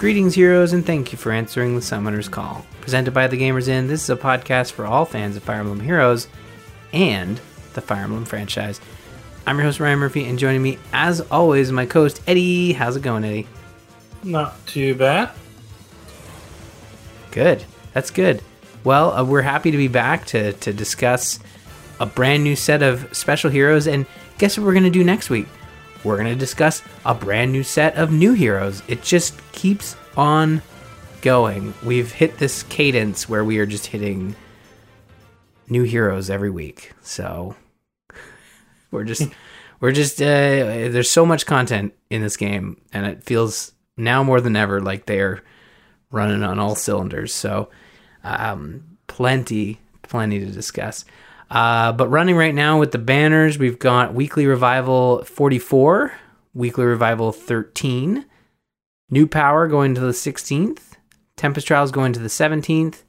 Greetings, heroes, and thank you for answering the Summoner's Call. Presented by The Gamers Inn, this is a podcast for all fans of Fire Emblem Heroes and the Fire Emblem franchise. I'm your host, Ryan Murphy, and joining me, as always, my co host, Eddie. How's it going, Eddie? Not too bad. Good. That's good. Well, uh, we're happy to be back to, to discuss a brand new set of special heroes. And guess what we're going to do next week? We're going to discuss a brand new set of new heroes. It just keeps on going. We've hit this cadence where we are just hitting new heroes every week. So we're just we're just uh, there's so much content in this game and it feels now more than ever like they're running on all cylinders. So um, plenty plenty to discuss. Uh, but running right now with the banners, we've got Weekly Revival 44, Weekly Revival 13, New Power going to the 16th, Tempest Trials going to the 17th,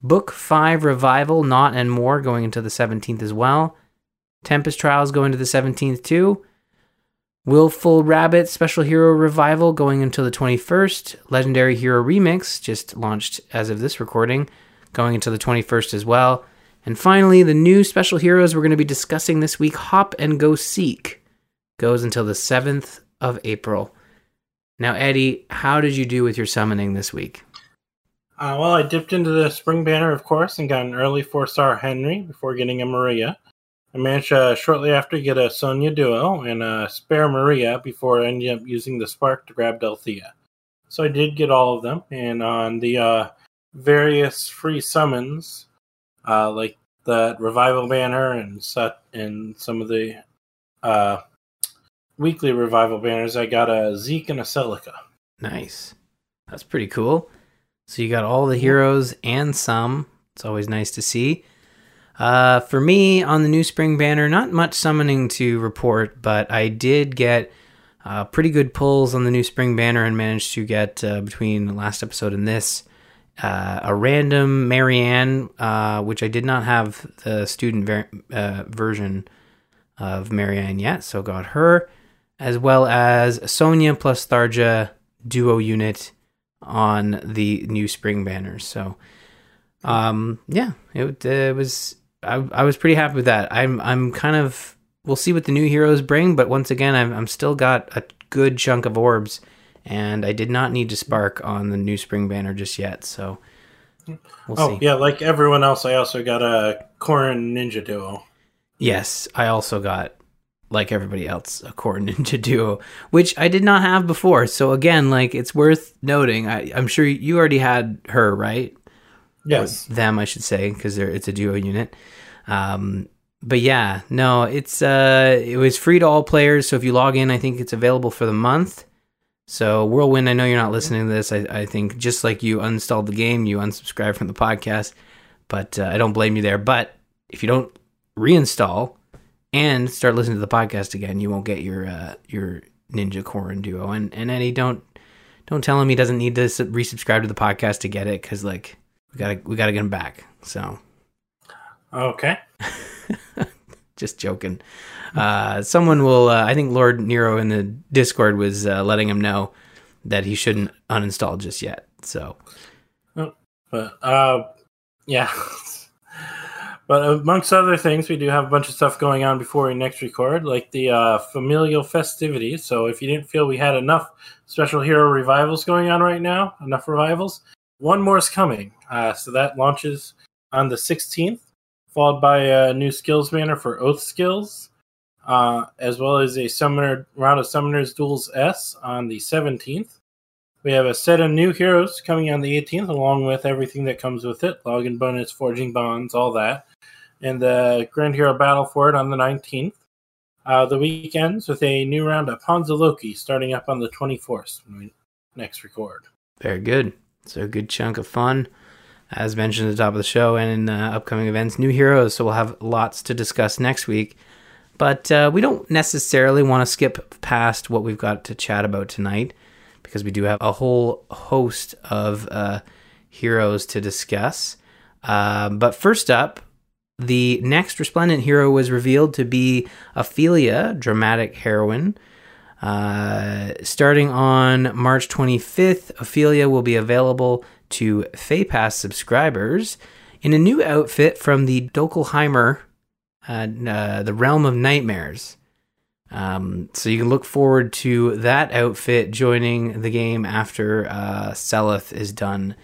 Book 5 Revival, Not and More going into the 17th as well, Tempest Trials going to the 17th too, Willful Rabbit Special Hero Revival going until the 21st, Legendary Hero Remix just launched as of this recording, going into the 21st as well. And finally, the new special heroes we're going to be discussing this week, Hop and Go Seek, goes until the 7th of April. Now, Eddie, how did you do with your summoning this week? Uh, well, I dipped into the Spring Banner, of course, and got an early four star Henry before getting a Maria. I managed uh, shortly after to get a Sonya Duo and a spare Maria before ending up using the Spark to grab Delthea. So I did get all of them, and on the uh, various free summons, uh, like that revival banner and set and some of the uh, weekly revival banners. I got a Zeke and a Celica. Nice. That's pretty cool. So you got all the heroes and some. It's always nice to see. Uh, for me, on the new spring banner, not much summoning to report, but I did get uh, pretty good pulls on the new spring banner and managed to get uh, between the last episode and this uh, a random Marianne, uh, which I did not have the student ver- uh, version of Marianne yet, so got her, as well as Sonya plus Tharja duo unit on the new spring banners. So, um, yeah, it, it was. I, I was pretty happy with that. I'm I'm kind of. We'll see what the new heroes bring, but once again, I'm I'm still got a good chunk of orbs and I did not need to spark on the new spring banner just yet. So we'll oh see. yeah, like everyone else, I also got a Corrin Ninja Duo. Yes, I also got like everybody else a Corrin Ninja Duo, which I did not have before. So again, like it's worth noting. I, I'm sure you already had her, right? Yes, or them, I should say, because it's a duo unit. Um, but yeah, no, it's uh, it was free to all players. So if you log in, I think it's available for the month. So, Whirlwind, I know you're not listening to this. I, I think just like you uninstalled the game, you unsubscribed from the podcast, but uh, I don't blame you there. But if you don't reinstall and start listening to the podcast again, you won't get your uh, your Ninja Corrin Duo. And and Eddie, don't don't tell him he doesn't need to resubscribe to the podcast to get it because like we gotta we gotta get him back. So, okay. just joking. Uh, someone will, uh, I think Lord Nero in the Discord was uh, letting him know that he shouldn't uninstall just yet. So, oh, but uh, yeah. but amongst other things, we do have a bunch of stuff going on before we next record, like the uh, familial festivities. So, if you didn't feel we had enough special hero revivals going on right now, enough revivals, one more is coming. Uh, so that launches on the 16th, followed by a new skills banner for Oath skills uh, as well as a summoner round of summoners duels S on the 17th. We have a set of new heroes coming on the 18th, along with everything that comes with it login bonus, forging bonds, all that. And the Grand Hero Battle for it on the 19th. Uh, the weekends with a new round of Hanzo Loki starting up on the 24th when we next record. Very good. So, a good chunk of fun, as mentioned at the top of the show, and in uh, upcoming events, new heroes. So, we'll have lots to discuss next week. But uh, we don't necessarily want to skip past what we've got to chat about tonight because we do have a whole host of uh, heroes to discuss. Uh, but first up, the next resplendent hero was revealed to be Ophelia, dramatic heroine. Uh, starting on March 25th, Ophelia will be available to FEH Pass subscribers in a new outfit from the Dökkálfheimr, uh, uh, the Realm of Nightmares. Um, so you can look forward to that outfit joining the game after uh, Seteth is done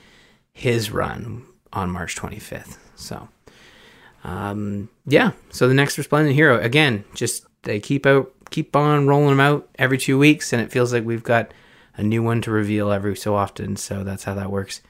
his run on March 25th. So, um, yeah. So the next Resplendent Hero again, just they keep out, keep on rolling them out every two weeks, and it feels like we've got a new one to reveal every so often. So that's how that works.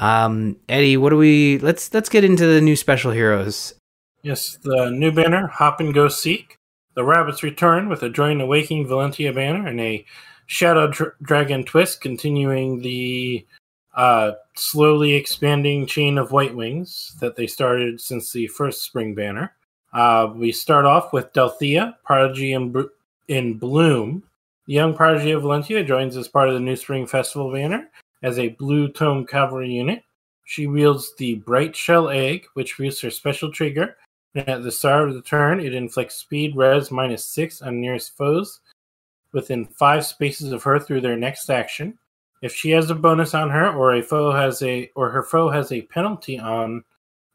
Um, Eddie, what do we? Let's let's get into the new special heroes. Yes, the new banner, Hop and Go Seek. The rabbits return with a Join Awakening Valentia banner and a Shadow Dr- Dragon twist, continuing the uh, slowly expanding chain of White Wings that they started since the first spring banner. Uh, we start off with Delthea, Prodigy in, in Bloom. The young Prodigy of Valentia joins as part of the new Spring Festival banner as a Blue tome Cavalry unit. She wields the Bright Shell Egg, which boosts her special trigger. And at the start of the turn, it inflicts speed res minus 6 on nearest foes within 5 spaces of her through their next action. If she has a bonus on her or a foe has a or her foe has a penalty on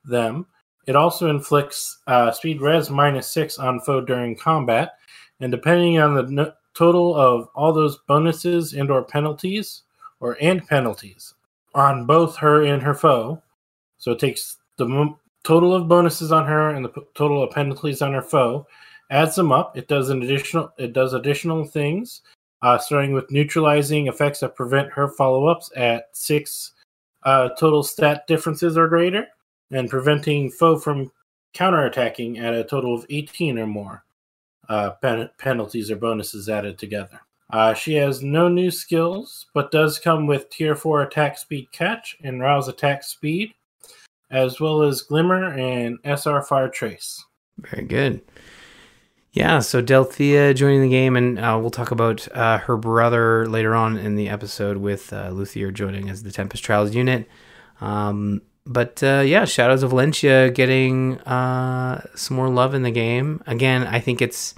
them, it also inflicts uh, speed res minus 6 on foe during combat. And depending on the no- total of all those bonuses and or penalties, or and penalties on both her and her foe. So it takes the total of bonuses on her and the p- total of penalties on her foe, adds them up. It does an additional. It does additional things, uh, starting with neutralizing effects that prevent her follow-ups at six uh, total stat differences or greater, and preventing foe from counterattacking at a total of eighteen or more. Uh, pen- penalties or bonuses added together. Uh, she has no new skills, but does come with Tier 4 attack speed catch and rouse attack speed, as well as Glimmer and SR Fire Trace. Very good. Yeah, so Delthea joining the game, and uh, we'll talk about uh, her brother later on in the episode with uh, Luthier joining as the Tempest Trials unit. Um, but uh, yeah, Shadows of Valentia getting uh, some more love in the game. Again, I think it's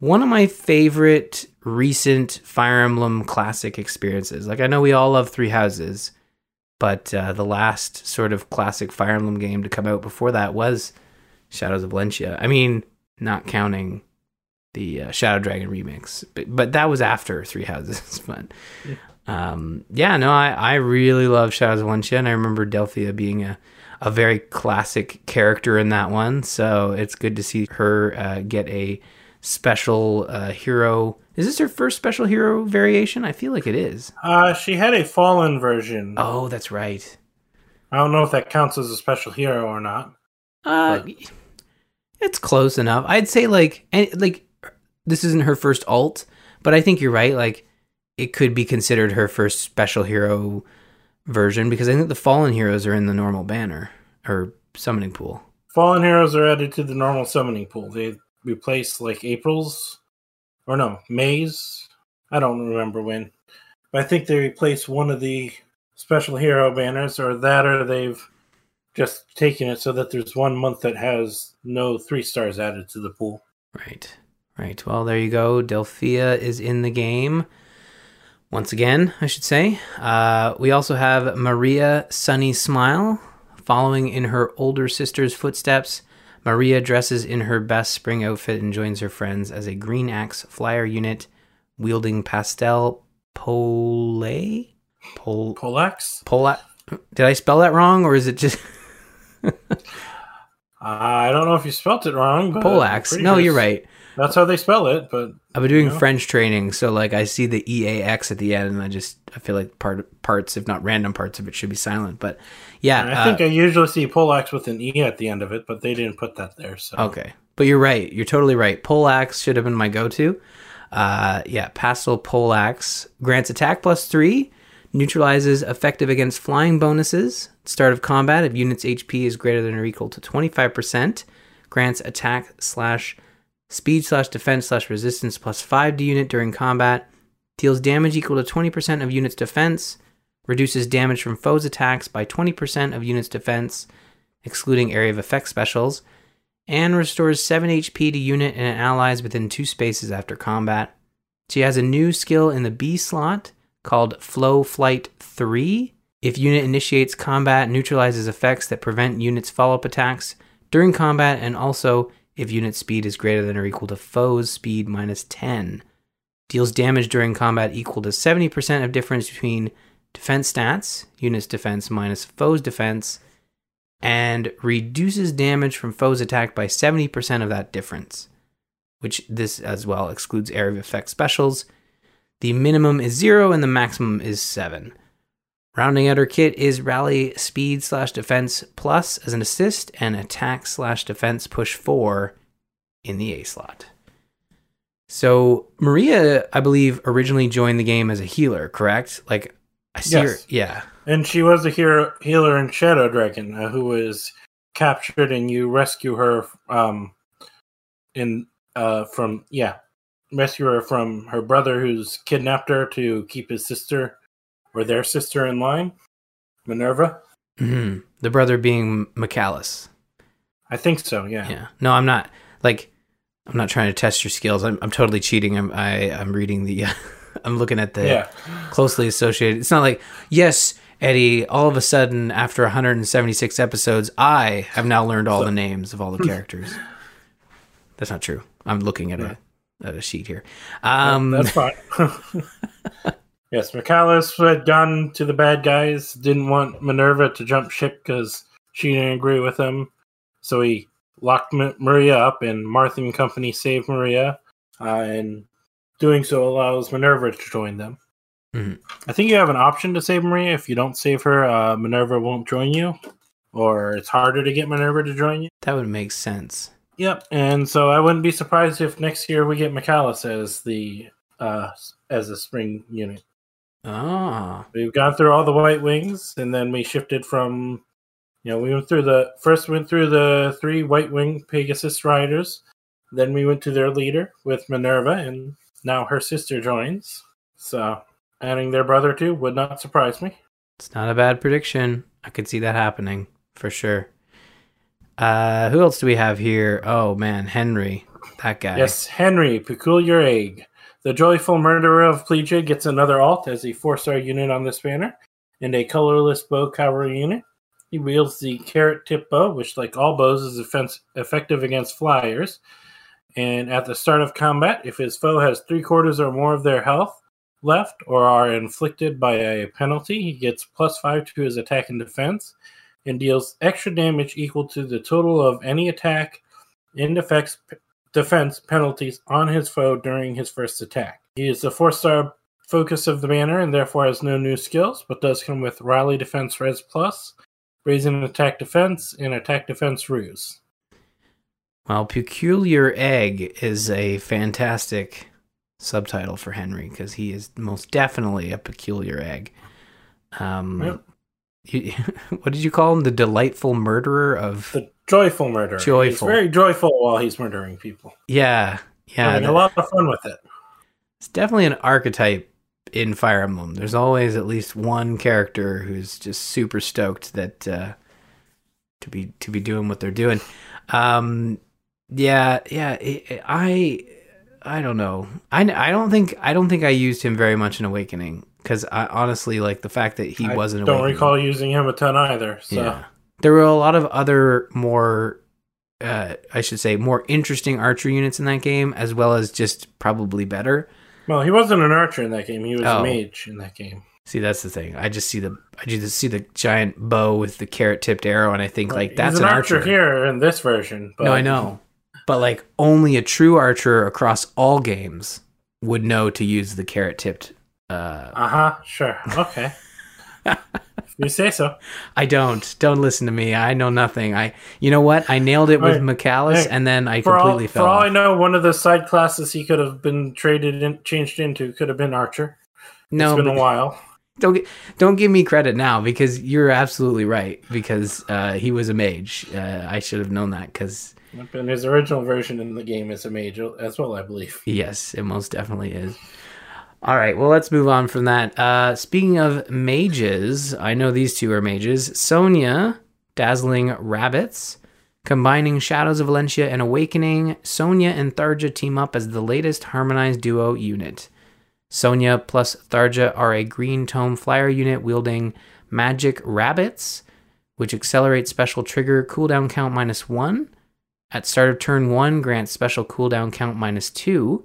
one of my favorite recent Fire Emblem classic experiences. Like, I know we all love Three Houses, but uh, the last sort of classic Fire Emblem game to come out before that was Shadows of Valentia. I mean, not counting the uh, Shadow Dragon remix, but, but that was after Three Houses. but Yeah. um, yeah, no, I, I really love Shadows of Valentia, and I remember Delthea being a, a very classic character in that one. So it's good to see her uh, get a special uh, hero. Is this her first special hero variation? I feel like it is. Uh, she had a fallen version. Oh, that's right. I don't know if that counts as a special hero or not. Uh, it's close enough. I'd say like and like this isn't her first alt, but I think you're right. Like it could be considered her first special hero version because I think the fallen heroes are in the normal banner or summoning pool. Fallen heroes are added to the normal summoning pool. They replace like April's, or no, May's. I don't remember when, but I think they replace one of the special hero banners, or that, or they've just taken it so that there's one month that has no three stars added to the pool. Right. Right. Well, there you go. Delthea is in the game. Once again, I should say. Uh, we also have Maria Sunny Smile following in her older sister's footsteps. Maria dresses in her best spring outfit and joins her friends as a Green Axe flyer unit wielding pastel pole. Pol. Polax? Pola. Did I spell that wrong or is it just I don't know if you spelt it wrong, but Polax? No, sure you're right. That's how they spell it, but I've been doing Yeah. French training, so like I see the EAX at the end, and I just I feel like part parts, if not random parts of it, should be silent. But yeah, I uh, think I usually see Polax with an E at the end of it, but they didn't put that there. So okay. But you're right. You're totally right. Poleaxe should have been my go-to. Uh, yeah, Pastel Poleaxe grants attack plus three, neutralizes effective against flying bonuses. Start of combat if unit's HP is greater than or equal to 25%, grants attack slash speed slash defense slash resistance plus five to unit during combat. Deals damage equal to 20% of unit's defense. Reduces damage from foes' attacks by 20% of unit's defense, excluding area of effect specials and restores 7 HP to unit and allies within two spaces after combat. She has a new skill in the B slot called Flow Flight 3. If unit initiates combat, neutralizes effects that prevent units' follow up attacks during combat, and also if unit speed is greater than or equal to foe's speed minus 10. Deals damage during combat equal to 70% of difference between defense stats, unit's defense minus foe's defense, and reduces damage from foe's attack by 70% of that difference, which this as well excludes area of effect specials. The minimum is zero and the maximum is seven. Rounding out her kit is rally speed slash defense plus as an assist and attack slash defense push four in the A slot. So Maria, I believe, originally joined the game as a healer, correct? Like I see Yes. her, yeah, And she was a hero, healer in Shadow Dragon uh, who was captured, and you rescue her um, in uh, from yeah, rescue her from her brother who's kidnapped her to keep his sister or their sister in line, Minerva. hmm the brother being Michalis. I think so. Yeah. Yeah. No, I'm not like I'm not trying to test your skills. I'm I'm totally cheating. I'm I I'm reading the I'm looking at the Yeah. closely associated. It's not like yes, Eddie. All of a sudden, after 176 episodes, I have now learned all the names of all the characters. That's not true. I'm looking at a at a sheet here. Um, That's fine. yes, Michalis had gone to the bad guys, didn't want Minerva to jump ship because she didn't agree with him. So he locked Ma- Maria up, and Martha and company saved Maria. Uh, and doing so allows Minerva to join them. Mhm. I think you have an option to save Maria. If you don't save her, uh, Minerva won't join you, or it's harder to get Minerva to join you. that would make sense. Yep, and so I wouldn't be surprised if next year we get Michalis as the uh as a spring unit. Ah, We've gone through all the White Wings, and then we shifted from, you know, we went through the first went through the three White Wing Pegasus riders, then we went to their leader with Minerva, and now her sister joins. So adding their brother too would not surprise me. it's not a bad prediction. I could see that happening for sure. Uh, who else do we have here? Oh man, Henry, that guy. Yes, Henry, Peculiar Egg. The joyful murderer of Plegia gets another alt as a four star unit on this banner, and a colorless bow cavalry unit. He wields the carrot tip bow, which, like all bows, is offense- effective against flyers. And at the start of combat, if his foe has three quarters or more of their health left or are inflicted by a penalty, he gets plus five to his attack and defense and deals extra damage equal to the total of any attack and effects defense penalties on his foe during his first attack. He is the four star focus of the banner and therefore has no new skills, but does come with Rally Defense Res Plus, raising attack defense, and attack defense rouse. Well, Peculiar Egg is a fantastic subtitle for Henry because he is most definitely a peculiar egg. Um, Yep. you- what did you call him? The delightful murderer of. The joyful murderer. Joyful. He's very joyful while he's murdering people. yeah, yeah. Having that- a lot of fun with it. it's definitely an archetype in Fire Emblem. There's always at least one character who's just super stoked that uh, to be to be doing what they're doing. Um, yeah, yeah. I, I don't know. I I don't think I don't think I used him very much in Awakening because I honestly like the fact that he I wasn't. I don't Awakening. recall using him a ton either. So Yeah. There were a lot of other more, uh, I should say, more interesting archer units in that game, as well as just probably better. well, he wasn't an archer in that game. He was Oh. a mage in that game. See, that's the thing. I just see the I just see the giant bow with the carrot tipped arrow, and I think like that's an, an archer. archer here in this version. But no, I know, but like only a true archer across all games would know to use the carrot tipped. Uh, Uh huh. Sure. Okay. you say so. I don't. Don't listen to me. I know nothing. I. You know what? I nailed it with Michalis, hey, and then I For all, completely for fell. all off. I know, one of the side classes he could have been traded in, changed into could have been archer. no, it's been a while. don't don't give me credit now because you're absolutely right because uh, he was a mage. Uh, I should have known that because And his original version in the game is a mage as well, I believe. yes, it most definitely is. All right, well let's move on from that. Uh, speaking of mages, I know these two are mages. Sonya, dazzling rabbits, combining Shadows of Valencia and Awakening. Sonya and Tharja team up as the latest harmonized duo unit. Sonya plus Tharja are a green tome flyer unit wielding magic rabbits, which accelerates special trigger cooldown count minus one. At start of turn one, grants special cooldown count minus two.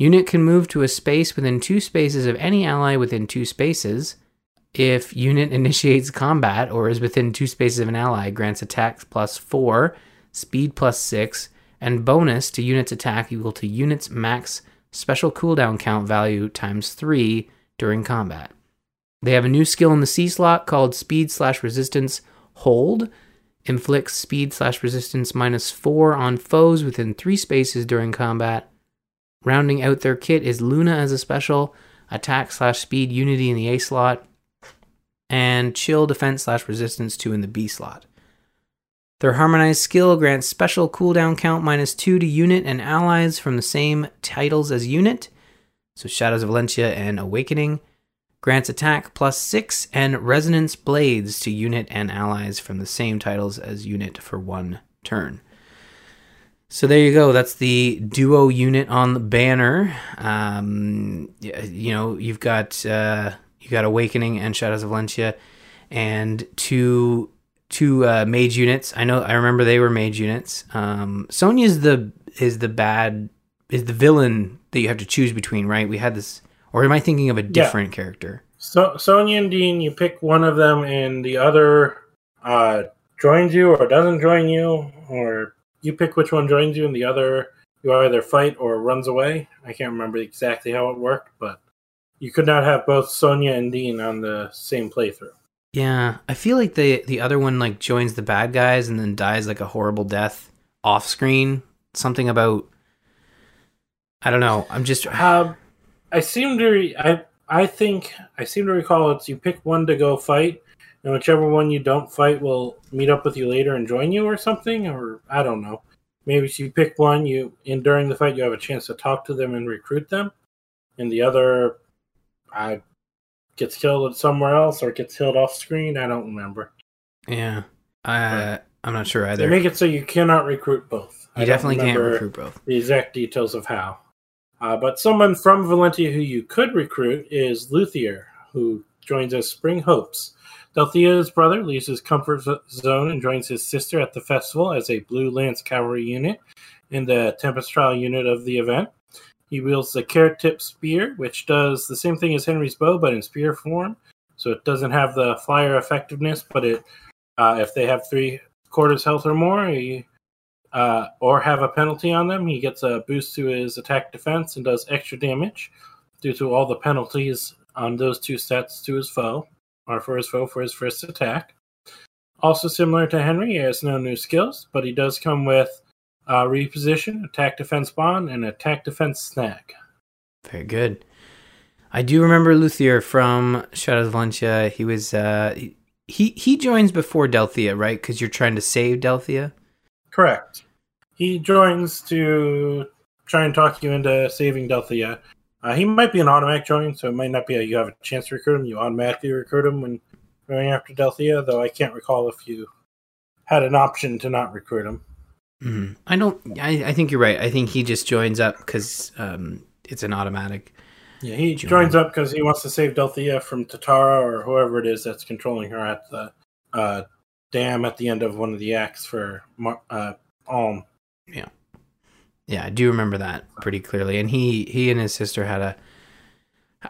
Unit can move to a space within two spaces of any ally within two spaces. If unit initiates combat or is within two spaces of an ally, grants attack plus four, speed plus six, and bonus to unit's attack equal to unit's max special cooldown count value times three during combat. They have a new skill in the C slot called Speed slash Resistance Hold. Inflicts speed slash resistance minus four on foes within three spaces during combat. Rounding out their kit is Luna as a special, attack slash speed unity in the A slot, and chill defense slash resistance 2 in the B slot. Their harmonized skill grants special cooldown count minus 2 to unit and allies from the same titles as unit, so Shadows of Valentia and Awakening. Grants attack plus 6 and resonance blades to unit and allies from the same titles as unit for one turn. So there you go. That's the duo unit on the banner. Um, you know, you've got uh, you got Awakening and Shadows of Valentia, and two two uh, mage units. I know. I remember they were mage units. Um, Sonya's the is the bad is the villain that you have to choose between, right? We had this, or am I thinking of a different yeah. character? So Sonya and Dean, you pick one of them, and the other uh, joins you or doesn't join you, or you pick which one joins you, and the other you either fight or runs away. I can't remember exactly how it worked, but you could not have both Sonya and Dean on the same playthrough. Yeah, I feel like the the other one like joins the bad guys and then dies like a horrible death off screen. Something about I don't know. I'm just um, I seem to re- I I think I seem to recall it's you pick one to go fight and whichever one you don't fight will meet up with you later and join you or something or I don't know. Maybe if you pick one you and during the fight you have a chance to talk to them and recruit them and the other I gets killed somewhere else or gets killed off screen. I don't remember. Yeah, I I'm not sure either. They make it so you cannot recruit both. You I definitely can't recruit both. The exact details of how. Uh, but someone from Valentia who you could recruit is Luthier, who joins as Spring Hopes. Delthea's brother leaves his comfort zone and joins his sister at the festival as a Blue Lance Cavalry unit in the Tempest Trial unit of the event. He wields the carrot tip spear, which does the same thing as Henry's bow, but in spear form. So it doesn't have the flyer effectiveness, but it uh, if they have three quarters health or more, he, uh, or have a penalty on them, he gets a boost to his attack defense and does extra damage due to all the penalties on those two sets to his foe, or for his foe for his first attack. Also similar to Henry, he has no new skills, but he does come with uh, reposition, attack defense bond, and attack defense snag. Very good. I do remember Luthier from Shadows of Valentia. He was uh, he he joins before Delthea, right? Because you're trying to save Delthea. Correct. He joins to try and talk you into saving Delthea. Uh, he might be an automatic join, so it might not be a, you have a chance to recruit him. You automatically recruit him when going after Delthea, though I can't recall if you had an option to not recruit him. Mm-hmm. I don't. I, I think you're right. I think he just joins up because um, it's an automatic. Yeah, he join. joins up because he wants to save Delthea from Tatarrah or whoever it is that's controlling her at the uh, dam at the end of one of the acts for uh, Alm. Yeah, yeah, I do remember that pretty clearly. And he he and his sister had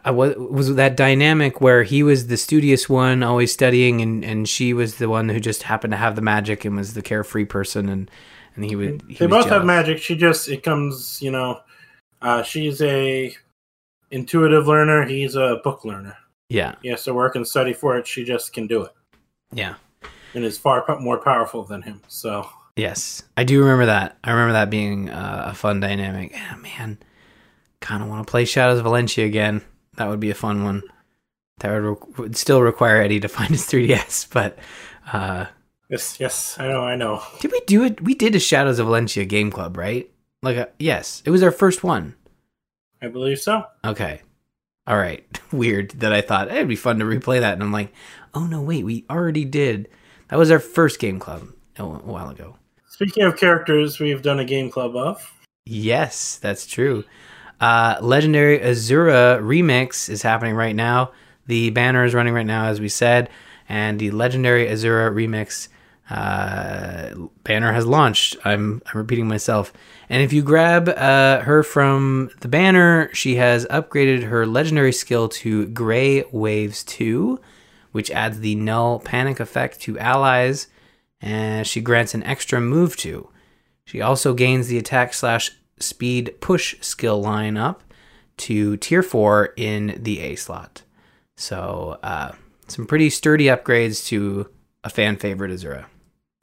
a was was that dynamic where he was the studious one, always studying, and and she was the one who just happened to have the magic and was the carefree person and and he would. He they both jealous. have magic. She just it comes, you know. Uh, she's a intuitive learner. He's a book learner. Yeah. He has to work and study for it. She just can do it. Yeah. And is far more powerful than him. So. Yes, I do remember that. I remember that being uh, a fun dynamic. Yeah, man, kind of want to play Shadows of Valentia again. That would be a fun one. That would, re- would still require Eddie to find his 3DS, but uh, Yes, yes, I know, I know. Did we do it? We did a Shadows of Valentia game club, right? Like, a, yes, it was our first one. I believe so. Okay. All right. Weird that I thought it'd be fun to replay that, and I'm like, oh no, wait, we already did. That was our first game club a while ago. Speaking of characters, we've done a game club of. Yes, that's true. Uh, Legendary Azura remix is happening right now. The banner is running right now, as we said, and the Legendary Azura remix uh, banner has launched. I'm, I'm repeating myself. And if you grab uh, her from the banner, she has upgraded her legendary skill to Gray Waves 2, which adds the null panic effect to allies, and she grants an extra move to. She also gains the attack slash speed push skill line up to tier 4 in the A slot. So, uh, some pretty sturdy upgrades to a fan favorite Azura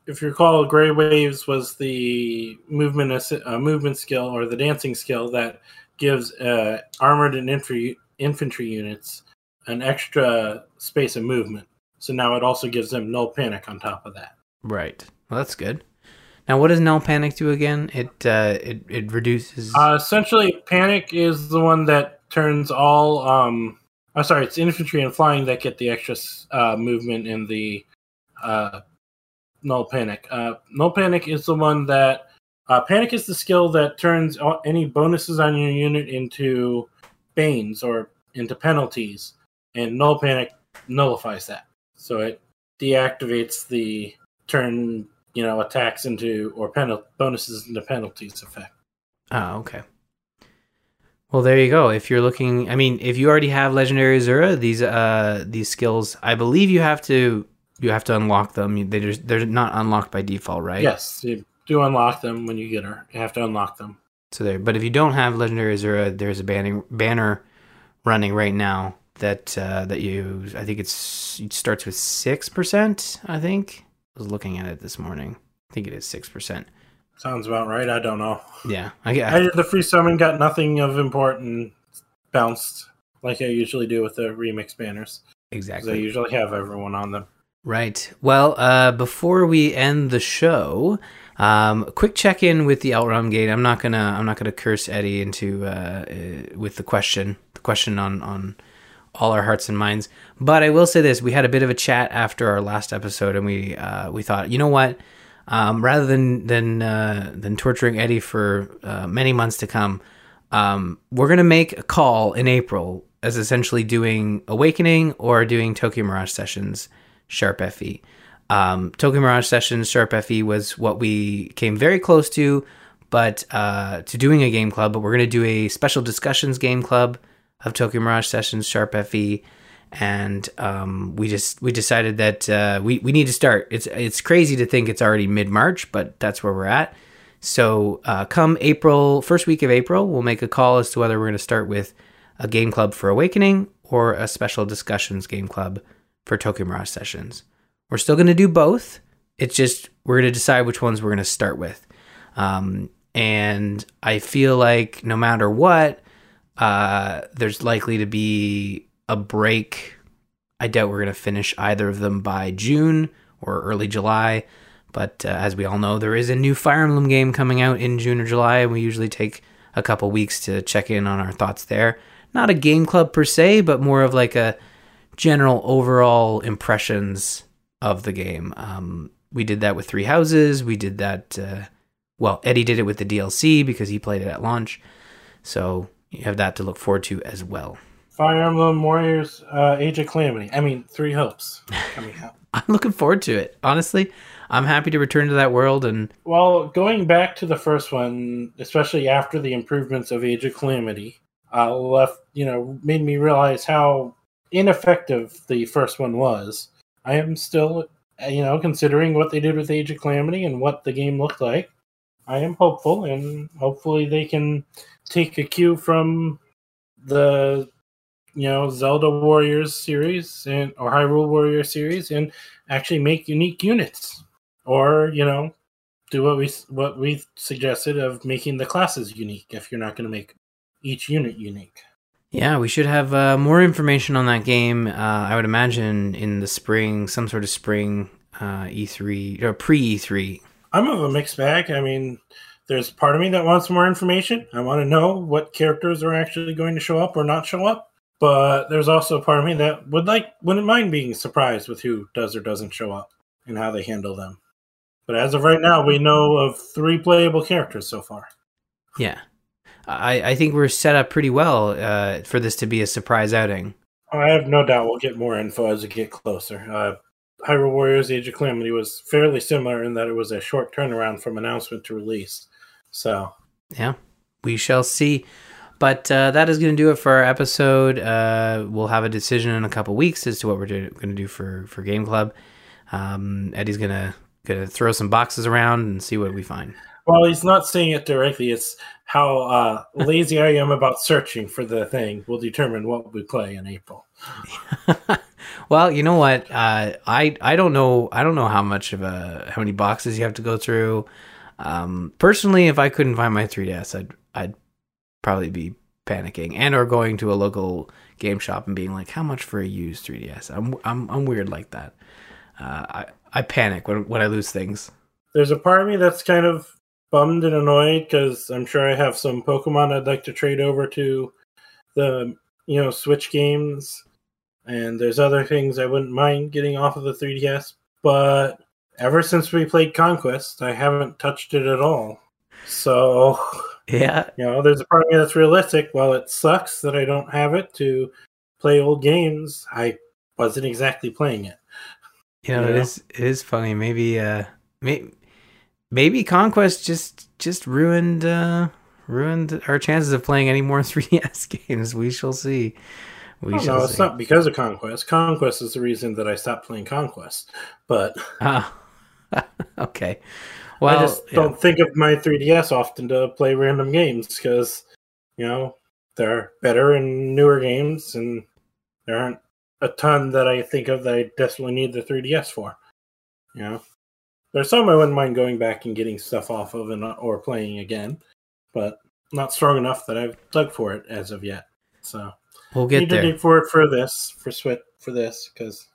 if you recall, Gray Waves was the movement uh, movement skill or the dancing skill that gives uh, armored and infantry infantry units an extra space of movement. So now it also gives them null panic on top of that. Right. Well, that's good. Now, what does null panic do again? It uh, it it reduces. Uh, essentially, panic is the one that turns all. Um, oh, sorry, it's infantry and flying that get the extra uh, movement in the uh, Null Panic. Uh, Null Panic is the one that uh, Panic is the skill that turns any bonuses on your unit into banes or into penalties, and Null Panic nullifies that. So it deactivates the turn, you know, attacks into or penal- bonuses into penalties effect. Oh, okay. Well, there you go. If you're looking, I mean, if you already have Legendary Azura, these uh these skills, I believe you have to you have to unlock them. They just they're not unlocked by default, right? Yes, you do unlock them when you get her. You have to unlock them. So there, but if you don't have legendary Azura, there's a banning, banner running right now that uh, that you. I think it's it starts with six percent. I think was looking at it this morning. I think it is six percent. Sounds about right. I don't know. Yeah, I, I, I did the free summon. Got nothing of important bounced like I usually do with the remix banners. Exactly. I usually have everyone on them. Right. Well, uh, before we end the show, um, quick check in with the Outrun Gate. I'm not gonna I'm not gonna curse Eddie into uh, uh, with the question the question on on all our hearts and minds. But I will say this: we had a bit of a chat after our last episode, and we uh, we thought, you know what? Um, rather than than uh, than torturing Eddie for uh, many months to come, um, we're gonna make a call in April as essentially doing Awakening or doing Tokyo Mirage sessions Sharp FE. Um, Tokyo Mirage Sessions Sharp FE was what we came very close to, but uh, to doing a game club. But we're to do a special discussions game club of Tokyo Mirage Sessions Sharp FE, and um, we just we decided that uh, we we need to start. It's it's crazy to think it's already mid March, but that's where we're at. So uh, come April, first week of April, we'll make a call as to whether we're going to start with a game club for Awakening or a special discussions game club for Tokyo Mirage sessions. We're still going to do both. It's just we're going to decide which ones we're going to start with. Um, and I feel like no matter what, uh, there's likely to be a break. I doubt we're going to finish either of them by June or early July. But uh, as we all know, there is a new Fire Emblem game coming out in June or July, and we usually take a couple weeks to check in on our thoughts there. Not a game club per se, but more of like a general overall impressions of the game. Um, we did that with Three Houses. We did that. Uh, well, Eddie did it with the DLC because he played it at launch. So you have that to look forward to as well. Fire Emblem Warriors uh, Age of Calamity. I mean, Three Hopes coming out. I'm looking forward to it. Honestly, I'm happy to return to that world. And well, going back to the first one, especially after the improvements of Age of Calamity, uh, left you know made me realize how ineffective the first one was, I am still, you know, considering what they did with Age of Calamity and what the game looked like. I am hopeful, and hopefully they can take a cue from the, you know, Zelda Warriors series and or Hyrule Warrior series and actually make unique units, or you know, do what we what we suggested of making the classes unique. If you're not going to make each unit unique. Yeah, we should have uh, more information on that game. Uh, I would imagine in the spring, some sort of spring uh, E3 or pre E3. I'm of a mixed bag. I mean, there's part of me that wants more information. I want to know what characters are actually going to show up or not show up. But there's also a part of me that would like wouldn't mind being surprised with who does or doesn't show up and how they handle them. But as of right now, we know of three playable characters so far. Yeah, I, I think we're set up pretty well uh, for this to be a surprise outing. I have no doubt we'll get more info as we get closer. Uh, Hyrule Warriors Age of Calamity was fairly similar in that it was a short turnaround from announcement to release. So, yeah, we shall see. But uh, that is going to do it for our episode. Uh, we'll have a decision in a couple weeks as to what we're going to do for, for Game Club. Um, Eddie's going to gonna throw some boxes around and see what we find. Well, he's not saying it directly. It's how uh, lazy I am about searching for the thing will determine what we play in April. well, you know what? Uh, I I don't know. I don't know how much of a how many boxes you have to go through. Um, personally, if I couldn't find my 3ds, I'd I'd probably be panicking and or going to a local game shop and being like, "How much for a used 3ds?" I'm I'm I'm weird like that. Uh, I I panic when when I lose things. There's a part of me that's kind of bummed and annoyed because I'm sure I have some Pokemon I'd like to trade over to the you know Switch games, and there's other things I wouldn't mind getting off of the 3DS. But ever since we played Conquest, I haven't touched it at all. So yeah, you know, there's a part of me that's realistic. While it sucks that I don't have it to play old games, I wasn't exactly playing it. You know, you know? it is it is funny. Maybe uh, maybe maybe Conquest just just ruined uh ruined our chances of playing any more 3DS games. We shall see. We oh, shall no, see. it's not because of Conquest. Conquest is the reason that I stopped playing Conquest. But ah, okay. Well, I just yeah. don't think of my 3DS often to play random games because you know there are better and newer games, and there aren't a ton that I think of that I desperately need the 3DS for. You know. There's some I wouldn't mind going back and getting stuff off of and uh, or playing again, but not strong enough that I've dug for it as of yet. So we'll get need there. to dig for it for this for Swit for this because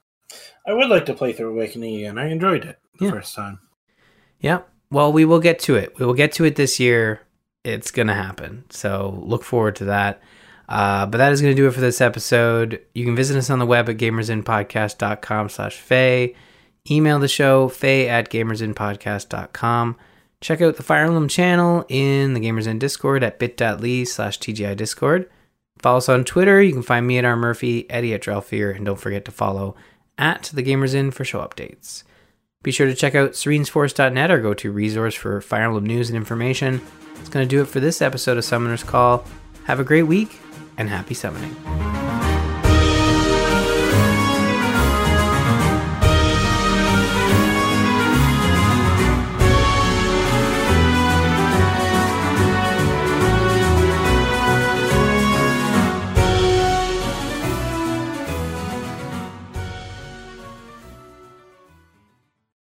I would like to play through Awakening again. I enjoyed it the yeah. first time. Yeah. Well, we will get to it. We will get to it this year. It's gonna happen. So look forward to that. Uh, but that is going to do it for this episode. You can visit us on the web at gamersinpodcast.com slash Faye. Email the show, faye at gamersinpodcast.com. Check out the Fire Emblem channel in the Gamers Inn Discord at bit.ly slash TGI Discord. Follow us on Twitter. You can find me at R. Murphy, Eddie at Drelfier, and don't forget to follow at the Gamers Inn for show updates. Be sure to check out serenesforest.net or go to resource for Fire Emblem news and information. It's going to do it for this episode of Summoner's Call. Have a great week and happy summoning.